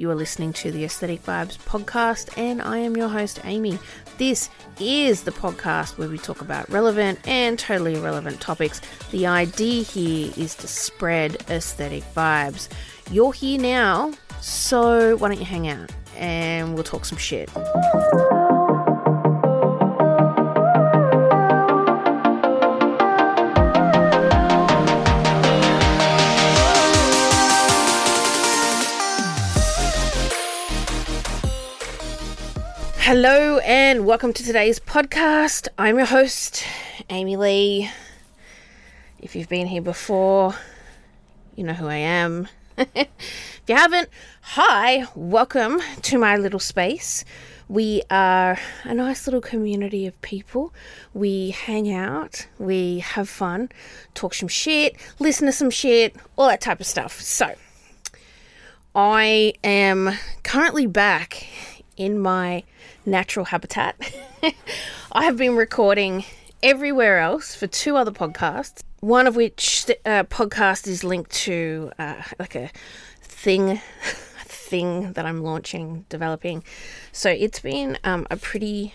You are listening to the Aesthetic Vibes podcast, and I am your host, Amy. This is the podcast where we talk about relevant and totally irrelevant topics. The idea here is to spread aesthetic vibes. You're here now, so why don't you hang out and we'll talk some shit. Hello and welcome to today's podcast. I'm your host, Amy Lee. If you've been here before, you know who I am. if you haven't, hi, welcome to my little space. We are a nice little community of people. We hang out, we have fun, talk some shit, listen to some shit, all that type of stuff. So, I am currently back in my natural habitat. I have been recording everywhere else for two other podcasts, one of which uh, podcast is linked to uh, like a thing. thing that I'm launching, developing. So it's been um, a pretty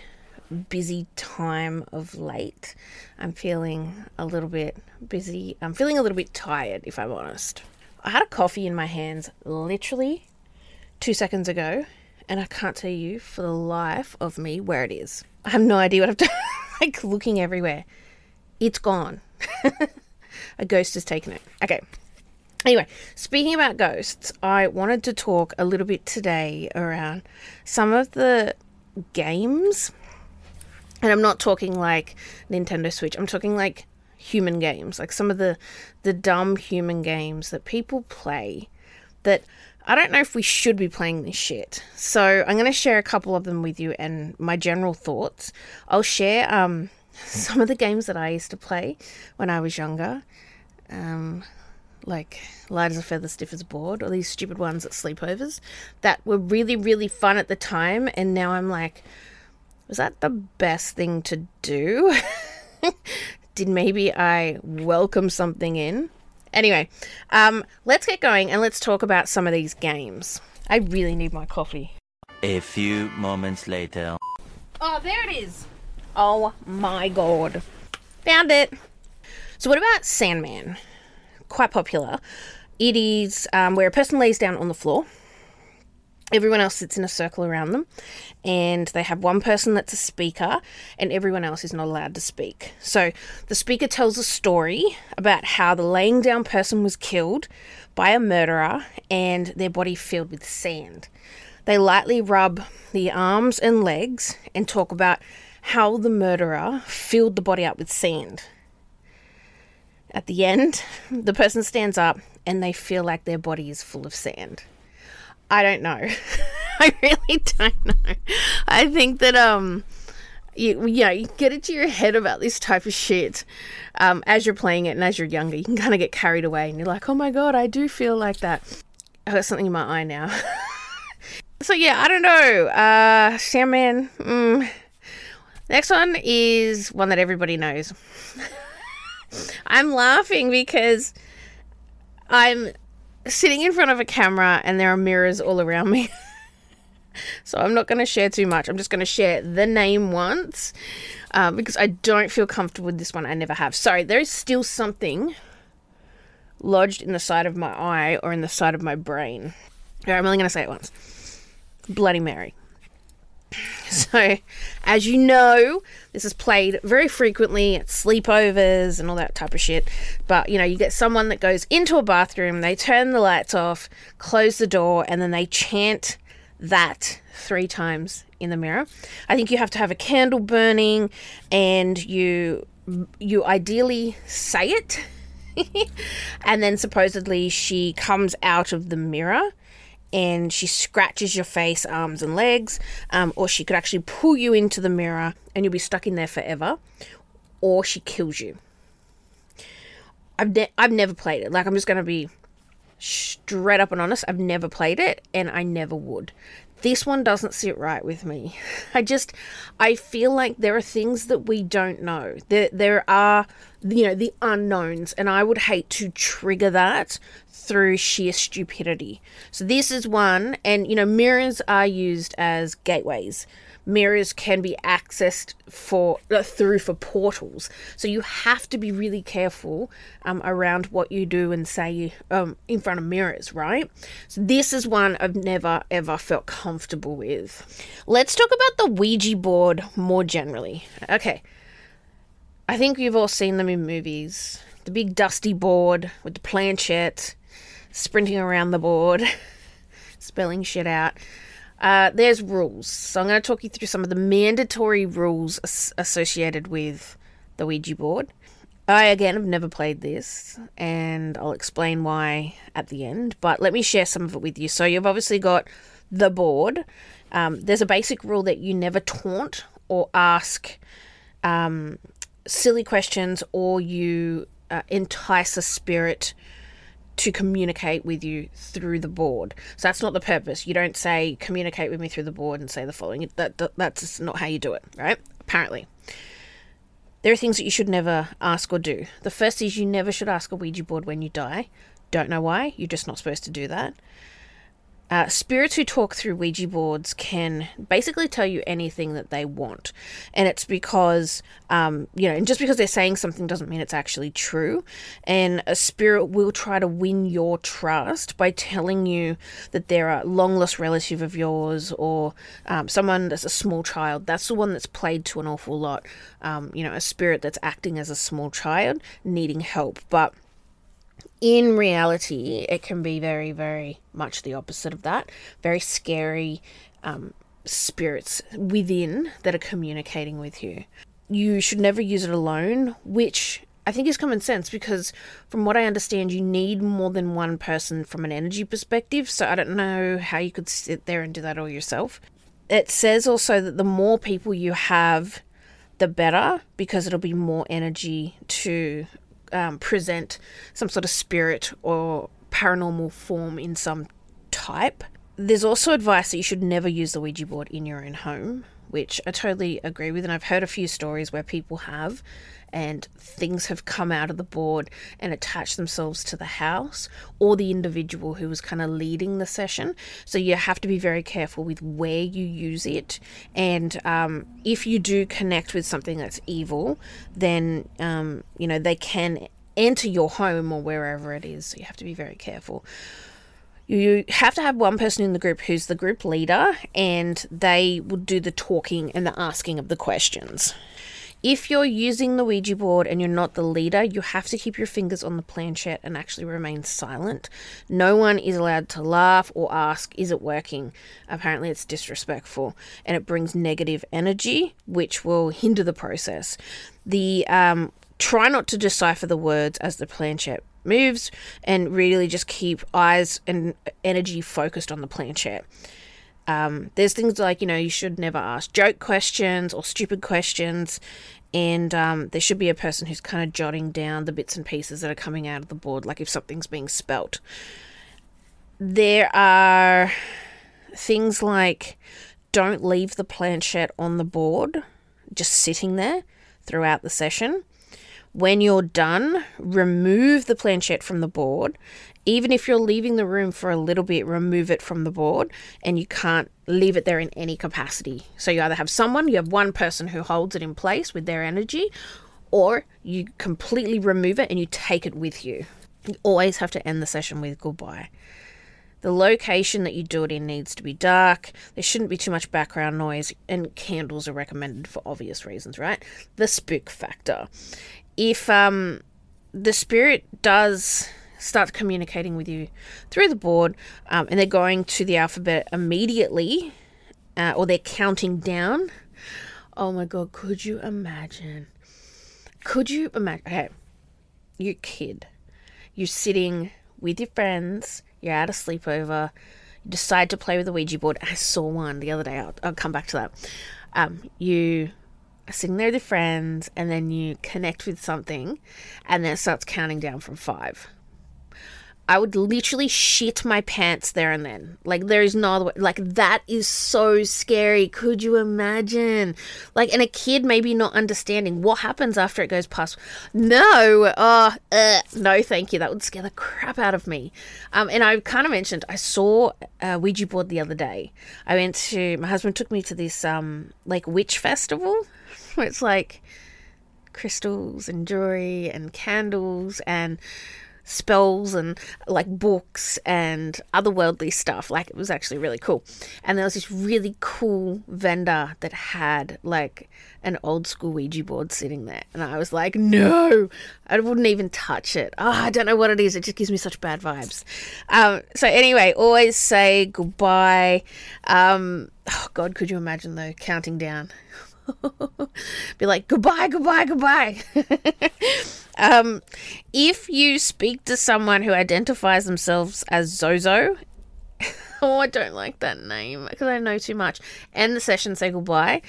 busy time of late. I'm feeling a little bit busy. I'm feeling a little bit tired, if I'm honest. I had a coffee in my hands literally two seconds ago, and I can't tell you for the life of me where it is. I have no idea what I've done. like looking everywhere. It's gone. a ghost has taken it. Okay. Anyway, speaking about ghosts, I wanted to talk a little bit today around some of the games. And I'm not talking like Nintendo Switch. I'm talking like human games, like some of the the dumb human games that people play that I don't know if we should be playing this shit. So I'm going to share a couple of them with you and my general thoughts. I'll share um, some of the games that I used to play when I was younger. Um, like light as a feather, stiff as a board, or these stupid ones at sleepovers that were really, really fun at the time. And now I'm like, was that the best thing to do? Did maybe I welcome something in? Anyway, um, let's get going and let's talk about some of these games. I really need my coffee. A few moments later. Oh, there it is. Oh my god. Found it. So, what about Sandman? Quite popular. It is um, where a person lays down on the floor everyone else sits in a circle around them and they have one person that's a speaker and everyone else is not allowed to speak. So the speaker tells a story about how the laying down person was killed by a murderer and their body filled with sand. They lightly rub the arms and legs and talk about how the murderer filled the body up with sand. At the end the person stands up and they feel like their body is full of sand I don't know. I really don't know. I think that um you, yeah, you get into your head about this type of shit um, as you're playing it and as you're younger. You can kind of get carried away and you're like, oh my god, I do feel like that. I got something in my eye now. so yeah, I don't know. Uh, Sandman. Mm. Next one is one that everybody knows. I'm laughing because I'm sitting in front of a camera and there are mirrors all around me. so I'm not going to share too much. I'm just going to share the name once um, because I don't feel comfortable with this one. I never have. Sorry, there is still something lodged in the side of my eye or in the side of my brain. I'm only going to say it once Bloody Mary. So, as you know, this is played very frequently at sleepovers and all that type of shit. But, you know, you get someone that goes into a bathroom, they turn the lights off, close the door, and then they chant that three times in the mirror. I think you have to have a candle burning and you you ideally say it. and then supposedly she comes out of the mirror and she scratches your face, arms, and legs, um, or she could actually pull you into the mirror and you'll be stuck in there forever, or she kills you. I've, ne- I've never played it. Like, I'm just going to be straight up and honest. I've never played it and I never would. This one doesn't sit right with me. I just, I feel like there are things that we don't know. There, there are you know, the unknowns. And I would hate to trigger that through sheer stupidity. So this is one, and you know, mirrors are used as gateways. Mirrors can be accessed for uh, through for portals. So you have to be really careful um, around what you do and say um, in front of mirrors, right? So this is one I've never ever felt comfortable with. Let's talk about the Ouija board more generally. Okay. I think you've all seen them in movies. The big dusty board with the planchette, sprinting around the board, spelling shit out. Uh, there's rules. So I'm going to talk you through some of the mandatory rules as- associated with the Ouija board. I, again, have never played this, and I'll explain why at the end, but let me share some of it with you. So, you've obviously got the board. Um, there's a basic rule that you never taunt or ask um, silly questions or you uh, entice a spirit to communicate with you through the board. So that's not the purpose. You don't say communicate with me through the board and say the following. That, that that's not how you do it, right? Apparently. There are things that you should never ask or do. The first is you never should ask a Ouija board when you die. Don't know why. You're just not supposed to do that. Uh, spirits who talk through Ouija boards can basically tell you anything that they want. And it's because, um, you know, and just because they're saying something doesn't mean it's actually true. And a spirit will try to win your trust by telling you that they're a long lost relative of yours or um, someone that's a small child. That's the one that's played to an awful lot. Um, you know, a spirit that's acting as a small child needing help. But in reality, it can be very, very much the opposite of that. Very scary um, spirits within that are communicating with you. You should never use it alone, which I think is common sense because, from what I understand, you need more than one person from an energy perspective. So I don't know how you could sit there and do that all yourself. It says also that the more people you have, the better because it'll be more energy to um, present some sort of spirit or paranormal form in some type. There's also advice that you should never use the Ouija board in your own home, which I totally agree with. And I've heard a few stories where people have, and things have come out of the board and attached themselves to the house or the individual who was kind of leading the session. So you have to be very careful with where you use it. And um, if you do connect with something that's evil, then, um, you know, they can enter your home or wherever it is. So you have to be very careful you have to have one person in the group who's the group leader and they will do the talking and the asking of the questions. If you're using the Ouija board and you're not the leader, you have to keep your fingers on the planchette and actually remain silent. No one is allowed to laugh or ask, Is it working? Apparently, it's disrespectful and it brings negative energy, which will hinder the process. The um, try not to decipher the words as the planchette moves and really just keep eyes and energy focused on the planchette. Um, there's things like, you know, you should never ask joke questions or stupid questions. And um, there should be a person who's kind of jotting down the bits and pieces that are coming out of the board, like if something's being spelt. There are things like don't leave the planchette on the board, just sitting there throughout the session. When you're done, remove the planchette from the board. Even if you're leaving the room for a little bit, remove it from the board and you can't leave it there in any capacity. So you either have someone, you have one person who holds it in place with their energy, or you completely remove it and you take it with you. You always have to end the session with goodbye. The location that you do it in needs to be dark. There shouldn't be too much background noise, and candles are recommended for obvious reasons, right? The spook factor if um, the spirit does start communicating with you through the board um, and they're going to the alphabet immediately uh, or they're counting down, oh my god, could you imagine? Could you imagine? Okay, you kid, you're sitting with your friends, you're at a sleepover, you decide to play with the Ouija board. I saw one the other day, I'll, I'll come back to that. Um, you sitting there with your friends, and then you connect with something, and then it starts counting down from five. I would literally shit my pants there and then. Like there is no other way. Like that is so scary. Could you imagine? Like and a kid maybe not understanding what happens after it goes past. No, oh, uh, no, thank you. That would scare the crap out of me. Um, and I kind of mentioned I saw a Ouija board the other day. I went to my husband took me to this um like witch festival. It's like crystals and jewelry and candles and spells and like books and otherworldly stuff. Like it was actually really cool. And there was this really cool vendor that had like an old school Ouija board sitting there. And I was like, no, I wouldn't even touch it. Oh, I don't know what it is. It just gives me such bad vibes. Um, so, anyway, always say goodbye. Um, oh, God, could you imagine though, counting down? Be like, goodbye, goodbye, goodbye. um, if you speak to someone who identifies themselves as Zozo, oh, I don't like that name because I know too much. End the session, say goodbye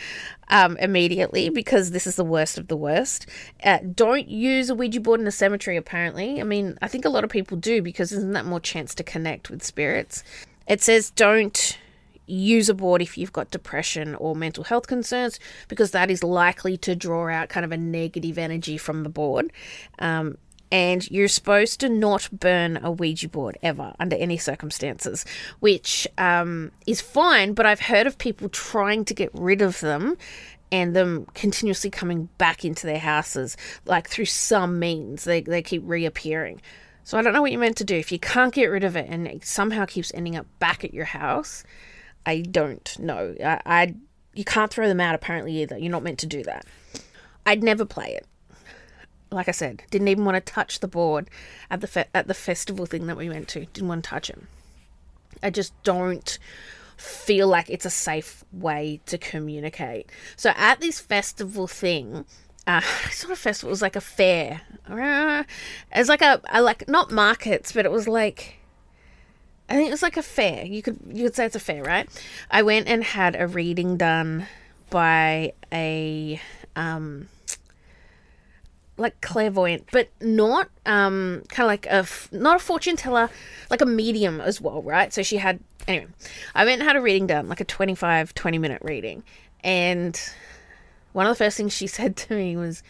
um, immediately because this is the worst of the worst. Uh, don't use a Ouija board in a cemetery, apparently. I mean, I think a lot of people do because isn't that more chance to connect with spirits? It says don't use a board if you've got depression or mental health concerns because that is likely to draw out kind of a negative energy from the board. Um, and you're supposed to not burn a Ouija board ever under any circumstances, which um, is fine. But I've heard of people trying to get rid of them and them continuously coming back into their houses, like through some means. They, they keep reappearing. So I don't know what you're meant to do. If you can't get rid of it and it somehow keeps ending up back at your house, I don't know. I, I you can't throw them out apparently either. You're not meant to do that. I'd never play it. Like I said, didn't even want to touch the board at the fe- at the festival thing that we went to. Didn't want to touch him. I just don't feel like it's a safe way to communicate. So at this festival thing, uh, it's not a festival. It was like a fair. Uh, it was like a, a like not markets, but it was like I think it was like a fair. You could you could say it's a fair, right? I went and had a reading done by a um like clairvoyant, but not um kind of like a not a fortune teller, like a medium as well, right? So she had anyway. I went and had a reading done, like a 25 20 minute reading. And one of the first things she said to me was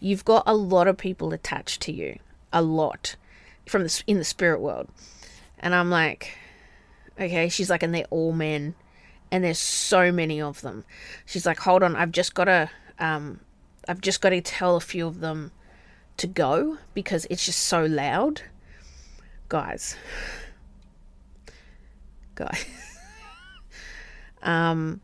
you've got a lot of people attached to you, a lot from the in the spirit world and I'm like, okay. She's like, and they're all men. And there's so many of them. She's like, hold on, I've just got to, um, I've just got to tell a few of them to go because it's just so loud. Guys. Guys. um,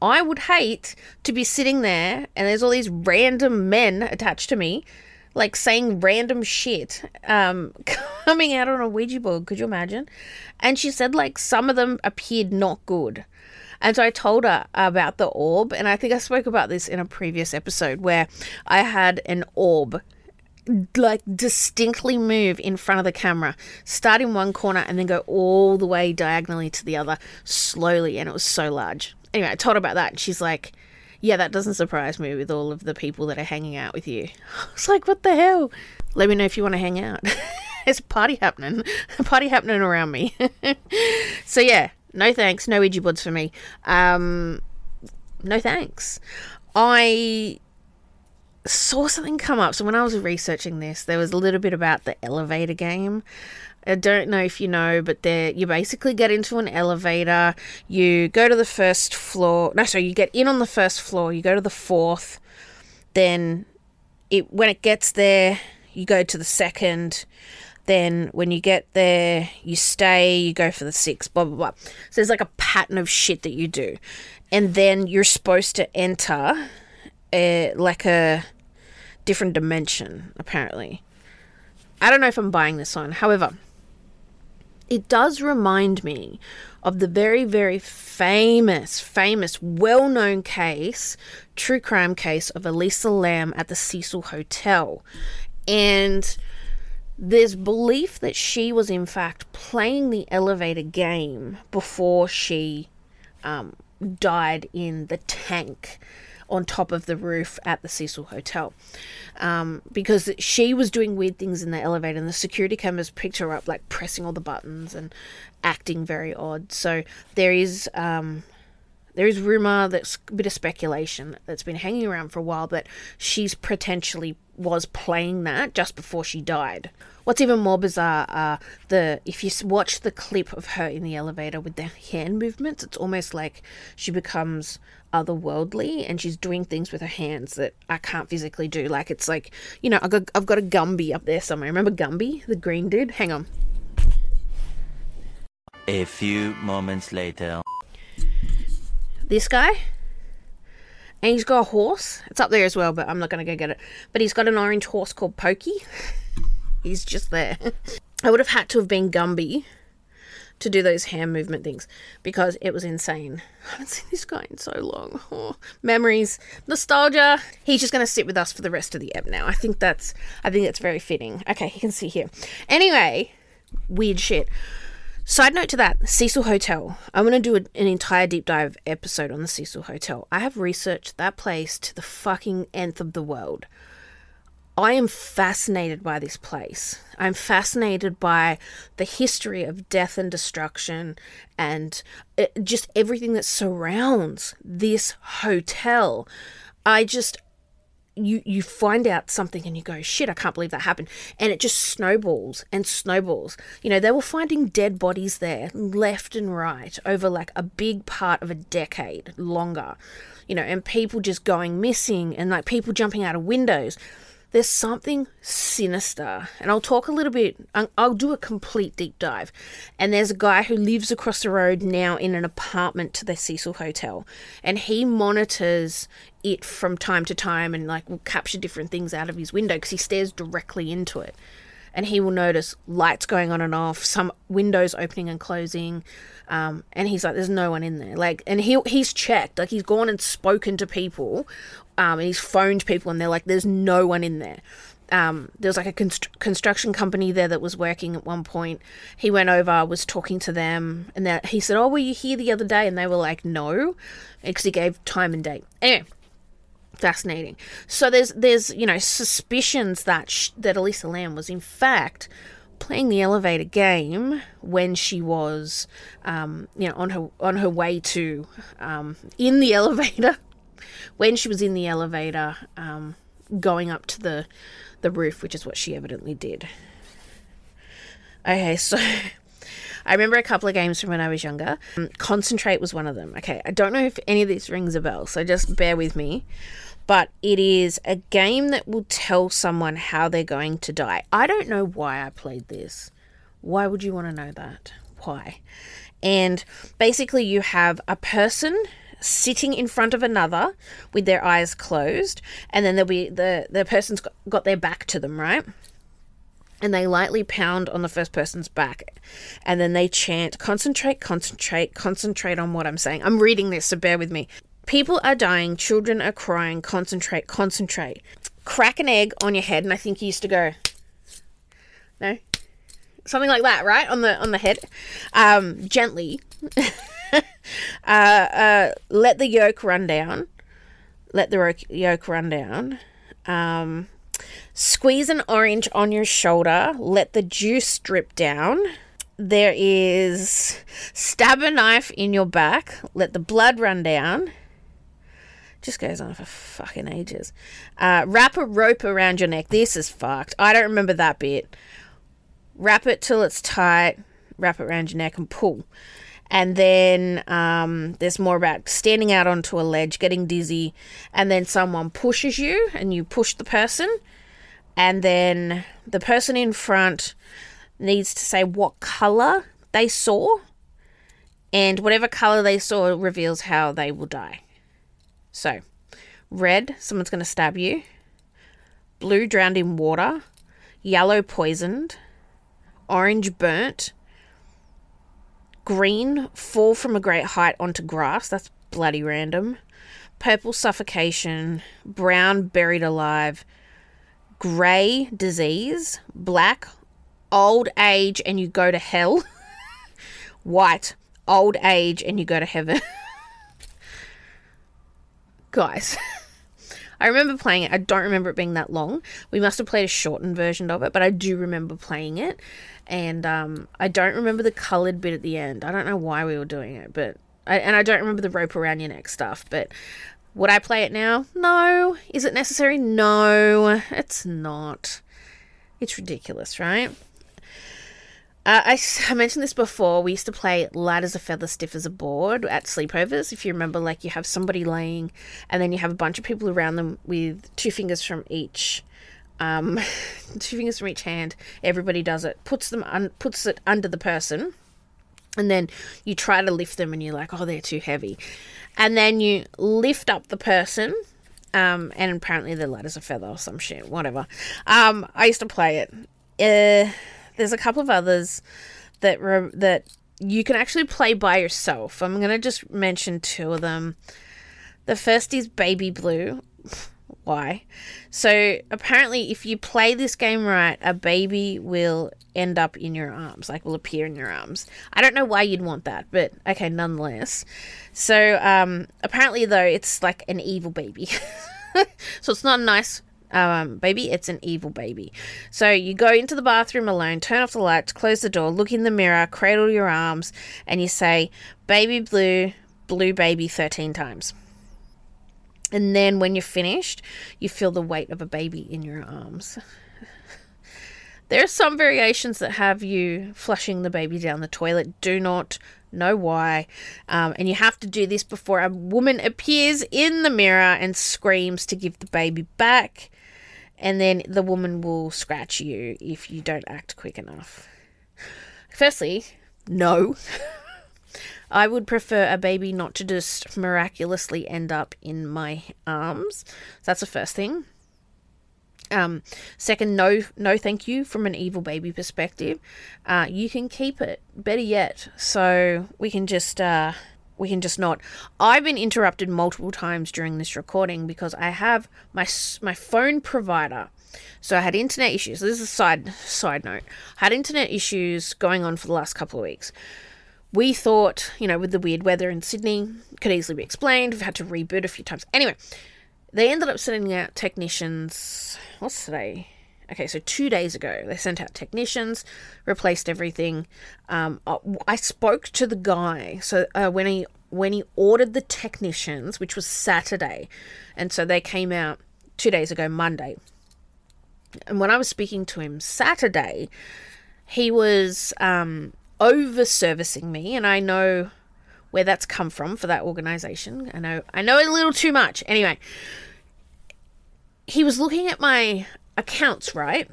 I would hate to be sitting there and there's all these random men attached to me like saying random shit um, coming out on a Ouija board. Could you imagine? And she said like some of them appeared not good. And so I told her about the orb, and I think I spoke about this in a previous episode where I had an orb like distinctly move in front of the camera, start in one corner and then go all the way diagonally to the other slowly, and it was so large. Anyway, I told her about that, and she's like, yeah, that doesn't surprise me with all of the people that are hanging out with you. It's like, what the hell? Let me know if you want to hang out. There's a party happening. A party happening around me. so yeah, no thanks. No Ouija boards for me. Um, no thanks. I saw something come up. So when I was researching this, there was a little bit about the elevator game. I don't know if you know, but there you basically get into an elevator. You go to the first floor. No, sorry, you get in on the first floor. You go to the fourth. Then, it when it gets there, you go to the second. Then when you get there, you stay. You go for the sixth. Blah blah blah. So there's like a pattern of shit that you do, and then you're supposed to enter, a, like a different dimension. Apparently, I don't know if I'm buying this one. However it does remind me of the very, very famous, famous, well known case, true crime case of Elisa Lam at the Cecil Hotel. And there's belief that she was, in fact, playing the elevator game before she um, died in the tank on top of the roof at the Cecil Hotel. Um, because she was doing weird things in the elevator, and the security cameras picked her up, like pressing all the buttons and acting very odd. So there is. Um, there is rumor that's a bit of speculation that's been hanging around for a while that she's potentially was playing that just before she died. What's even more bizarre are the if you watch the clip of her in the elevator with the hand movements, it's almost like she becomes otherworldly and she's doing things with her hands that I can't physically do. Like it's like you know I've got I've got a Gumby up there somewhere. Remember Gumby, the green dude? Hang on. A few moments later. This guy and he's got a horse. It's up there as well, but I'm not going to go get it. But he's got an orange horse called Pokey. he's just there. I would have had to have been Gumby to do those hand movement things because it was insane. I haven't seen this guy in so long. Oh, memories, nostalgia. He's just going to sit with us for the rest of the ep now. I think that's I think that's very fitting. Okay, he can see here. Anyway, weird shit. Side note to that, Cecil Hotel. I'm to do an entire deep dive episode on the Cecil Hotel. I have researched that place to the fucking nth of the world. I am fascinated by this place. I'm fascinated by the history of death and destruction and uh, just everything that surrounds this hotel. I just you you find out something and you go shit i can't believe that happened. And it just snowballs and snowballs. You know they were finding dead bodies there left and right over like a big part of a decade longer. You know and people just going missing and like people jumping out of windows there's something sinister. And I'll talk a little bit, I'll do a complete deep dive. And there's a guy who lives across the road now in an apartment to the Cecil Hotel. And he monitors it from time to time and like will capture different things out of his window because he stares directly into it. And he will notice lights going on and off, some windows opening and closing. Um, and he's like, "There's no one in there." Like, and he he's checked, like he's gone and spoken to people um, and he's phoned people and they're like, there's no one in there. Um, there was like a const- construction company there that was working at one point. He went over, was talking to them, and that he said, "Oh, were you here the other day?" And they were like, "No," because he gave time and date. Anyway, fascinating. So there's there's you know suspicions that sh- that Elisa Lam was in fact playing the elevator game when she was um, you know on her on her way to um, in the elevator when she was in the elevator um, going up to the the roof, which is what she evidently did. Okay, so I remember a couple of games from when I was younger. Um, Concentrate was one of them. Okay, I don't know if any of this rings a bell, so just bear with me. But it is a game that will tell someone how they're going to die. I don't know why I played this. Why would you want to know that? Why? And basically, you have a person sitting in front of another with their eyes closed, and then there'll be the the person's got their back to them, right? And they lightly pound on the first person's back, and then they chant, "Concentrate, concentrate, concentrate on what I'm saying." I'm reading this, so bear with me. People are dying, children are crying. Concentrate, concentrate. Crack an egg on your head, and I think you used to go, no, something like that, right on the on the head, um, gently. uh, uh, let the yolk run down. Let the yolk run down. Um, squeeze an orange on your shoulder. Let the juice drip down. There is stab a knife in your back. Let the blood run down. Just goes on for fucking ages. Uh, wrap a rope around your neck. This is fucked. I don't remember that bit. Wrap it till it's tight. Wrap it around your neck and pull. And then um, there's more about standing out onto a ledge, getting dizzy, and then someone pushes you and you push the person. And then the person in front needs to say what color they saw. And whatever color they saw reveals how they will die. So, red, someone's going to stab you. Blue, drowned in water. Yellow, poisoned. Orange, burnt Green, fall from a great height onto grass. That's bloody random. Purple, suffocation. Brown, buried alive. Grey, disease. Black, old age and you go to hell. White, old age and you go to heaven. guys. I remember playing it. I don't remember it being that long. We must have played a shortened version of it, but I do remember playing it. And um, I don't remember the coloured bit at the end. I don't know why we were doing it, but I, and I don't remember the rope around your neck stuff. But would I play it now? No. Is it necessary? No, it's not. It's ridiculous, right? Uh, I, I, mentioned this before. We used to play light as a feather, stiff as a board at sleepovers. If you remember, like you have somebody laying, and then you have a bunch of people around them with two fingers from each, um, two fingers from each hand. Everybody does it. Puts them un- puts it under the person, and then you try to lift them, and you're like, oh, they're too heavy, and then you lift up the person. Um, and apparently they're light as a feather or some shit, whatever. Um, I used to play it. Uh, there's a couple of others that re- that you can actually play by yourself. I'm to just mention two of them. The first is Baby Blue. Why? So apparently, if you play this game right, a baby will end up in your arms, like will appear in your arms. I don't know why you'd want that, but okay, nonetheless. So um, apparently, though, it's like an evil baby. so it's not a nice um, baby, it's an evil baby. So you go into the bathroom alone, turn off the lights, close the door, look in the mirror, cradle your arms, and you say, Baby blue, blue baby 13 times. And then when you're finished, you feel the weight of a baby in your arms. there are some variations that have you flushing the baby down the toilet. Do not know why. Um, and you have to do this before a woman appears in the mirror and screams to give the baby back and then the woman will scratch you if you don't act quick enough. Firstly, no. I would prefer a baby not to just miraculously end up in my arms. That's the first thing. Um, second, no, no, thank you from an evil baby perspective. Uh, you can keep it. Better yet, so we can just uh, we can just not. I've been interrupted multiple times during this recording because I have my my phone provider. So I had internet issues. This is a side side note. I had internet issues going on for the last couple of weeks. We thought, you know, with the weird weather in Sydney, could easily be explained. We've had to reboot a few times. Anyway, they ended up sending out technicians. What's today? Okay, so two days ago, they sent out technicians, replaced everything. Um, uh, I spoke to the guy. So uh, when he when he ordered the technicians, which was Saturday, and so they came out two days ago, Monday. And when I was speaking to him Saturday, he was um, over servicing me, and I know where that's come from for that organization. I know I know a little too much. Anyway, he was looking at my accounts, right?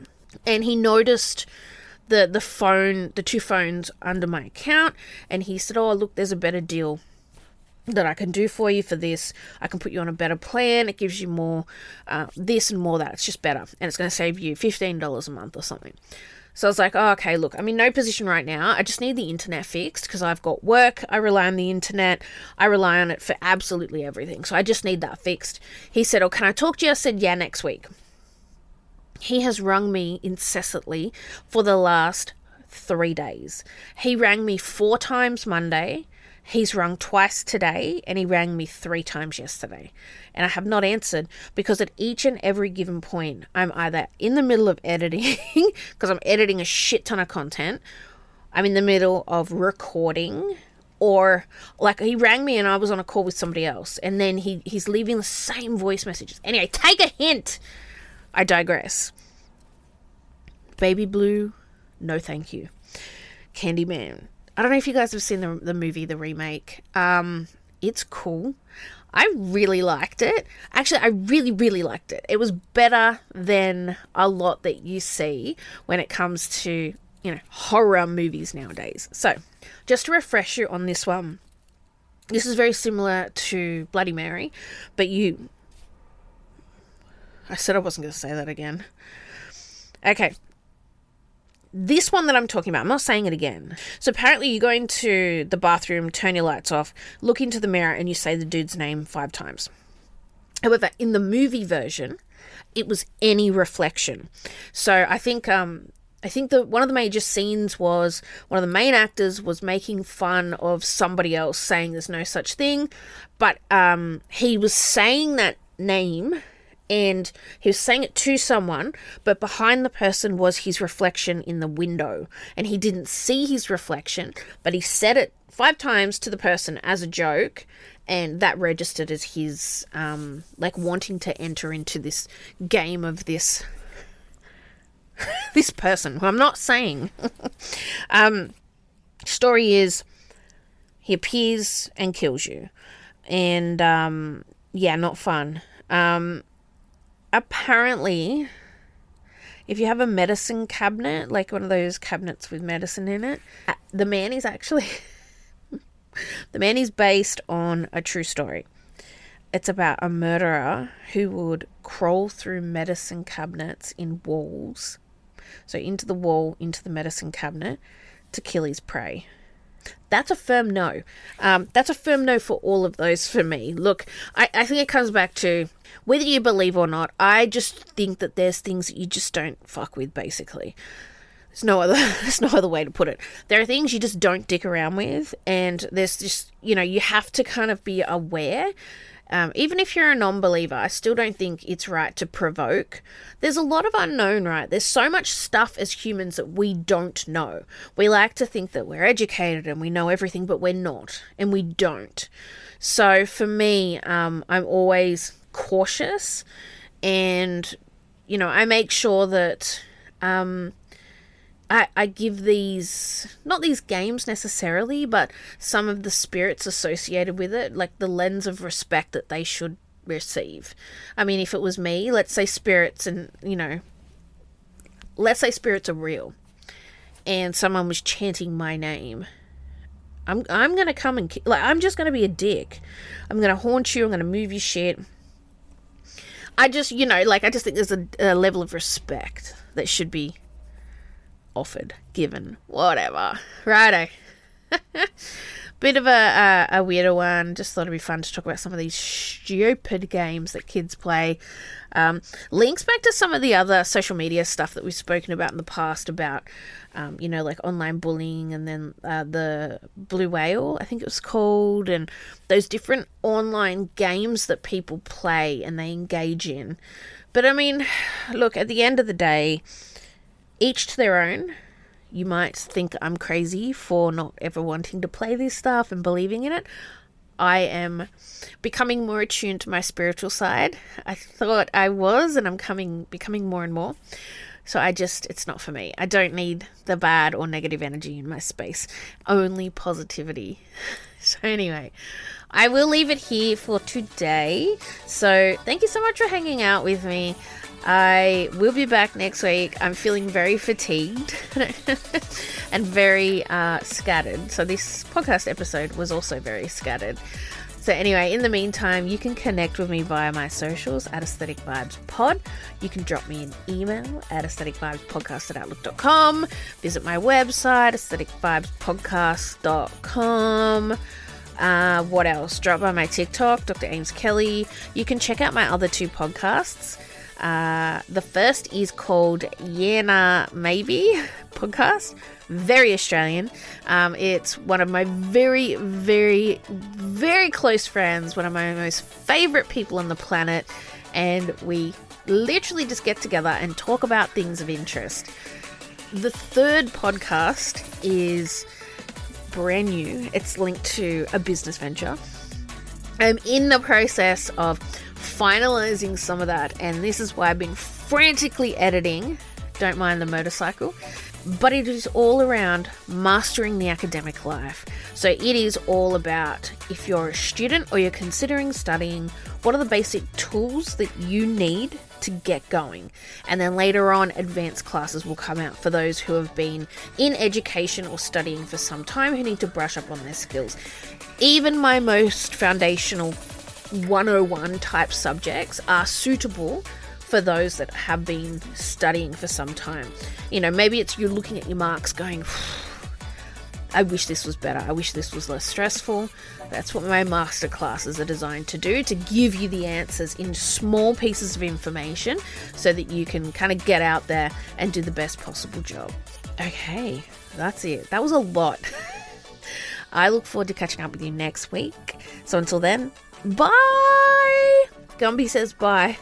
And he noticed the the phone, the two phones under my account, and he said, "Oh, look, there's a better deal." that I can do for you for this. I can put you on a better plan. It gives you more uh, this and more that. It's just better. And it's going to save you $15 a month or something. So I was like, oh, okay, look, I'm in no position right now. I just need the internet fixed because I've got work. I rely on the internet. I rely on it for absolutely everything. So I just need that fixed. He said, oh, can I talk to you? I said, yeah, next week. He has rung me incessantly for the last three days. He rang me four times Monday. He's rung twice today and he rang me three times yesterday. And I have not answered because at each and every given point, I'm either in the middle of editing because I'm editing a shit ton of content, I'm in the middle of recording, or like he rang me and I was on a call with somebody else and then he, he's leaving the same voice messages. Anyway, take a hint. I digress. Baby Blue, no thank you. Candyman. I don't know if you guys have seen the, the movie, the remake. Um, it's cool. I really liked it. Actually, I really, really liked it. It was better than a lot that you see when it comes to, you know, horror movies nowadays. So, just to refresh you on this one, this is very similar to Bloody Mary, but you I said I wasn't going to say that again. Okay. This one that I'm talking about, I'm not saying it again. So apparently, you go into the bathroom, turn your lights off, look into the mirror, and you say the dude's name five times. However, in the movie version, it was any reflection. So I think um, I think that one of the major scenes was one of the main actors was making fun of somebody else saying there's no such thing, but um, he was saying that name and he was saying it to someone, but behind the person was his reflection in the window, and he didn't see his reflection, but he said it five times to the person as a joke, and that registered as his um, like wanting to enter into this game of this this person who I'm not saying. um, story is he appears and kills you, and um, yeah, not fun. Um, apparently, if you have a medicine cabinet, like one of those cabinets with medicine in it, uh, the man is actually the man is based on a true story. It's about a murderer who would crawl through medicine cabinets in walls, so into the wall, into the medicine cabinet, to kill his prey. That's a firm no. Um, that's a firm no for all of those for me. Look, I, I think it comes back to whether you believe or not. I just think that there's things that you just don't fuck with, basically. There's no other there's no other way to put it. There are things you just don't dick around with and there's just you know, you have to kind of be aware. Um, even if you're a non believer, I still don't think it's right to provoke. There's a lot of unknown, right? There's so much stuff as humans that we don't know. We like to think that we're educated and we know everything, but we're not, and we don't. So for me, um, I'm always cautious and, you know, I make sure that. Um, I, I give these not these games necessarily, but some of the spirits associated with it, like the lens of respect that they should receive. I mean, if it was me, let's say spirits and you know, let's say spirits are real, and someone was chanting my name. I'm I'm gonna come and like I'm just gonna be a dick. I'm gonna haunt you. I'm gonna move your shit. I just you know like I just think there's a, a level of respect that should be offered, given, whatever. Righto. Bit of a, a, a weirder one. Just thought it'd be fun to talk about some of these stupid games that kids play. Um, links back to some of the other social media stuff that we've spoken about in the past about, um, you know, like online bullying and then uh, the Blue Whale, I think it was called, and those different online games that people play and they engage in. But I mean, look, at the end of the day, each to their own. You might think I'm crazy for not ever wanting to play this stuff and believing in it. I am becoming more attuned to my spiritual side. I thought I was, and I'm coming becoming more and more. So I just, it's not for me. I don't need the bad or negative energy in my space, only positivity. So, anyway, I will leave it here for today. So, thank you so much for hanging out with me. I will be back next week. I'm feeling very fatigued and very uh, scattered. So, this podcast episode was also very scattered. So, anyway, in the meantime, you can connect with me via my socials at Aesthetic Vibes Pod. You can drop me an email at aestheticvibespodcast at outlook.com. Visit my website, aestheticvibespodcast.com. Uh, what else? Drop by my TikTok, Dr. Ames Kelly. You can check out my other two podcasts. Uh, the first is called Yeah Nah Maybe podcast. Very Australian. Um, it's one of my very, very, very close friends, one of my most favorite people on the planet, and we literally just get together and talk about things of interest. The third podcast is brand new, it's linked to a business venture. I'm in the process of finalizing some of that, and this is why I've been frantically editing. Don't mind the motorcycle. But it is all around mastering the academic life. So it is all about if you're a student or you're considering studying, what are the basic tools that you need to get going. And then later on, advanced classes will come out for those who have been in education or studying for some time who need to brush up on their skills. Even my most foundational 101 type subjects are suitable for those that have been studying for some time. You know, maybe it's you're looking at your marks going, I wish this was better. I wish this was less stressful. That's what my master classes are designed to do to give you the answers in small pieces of information so that you can kind of get out there and do the best possible job. Okay, that's it. That was a lot. I look forward to catching up with you next week. So until then, bye! Gumby says bye.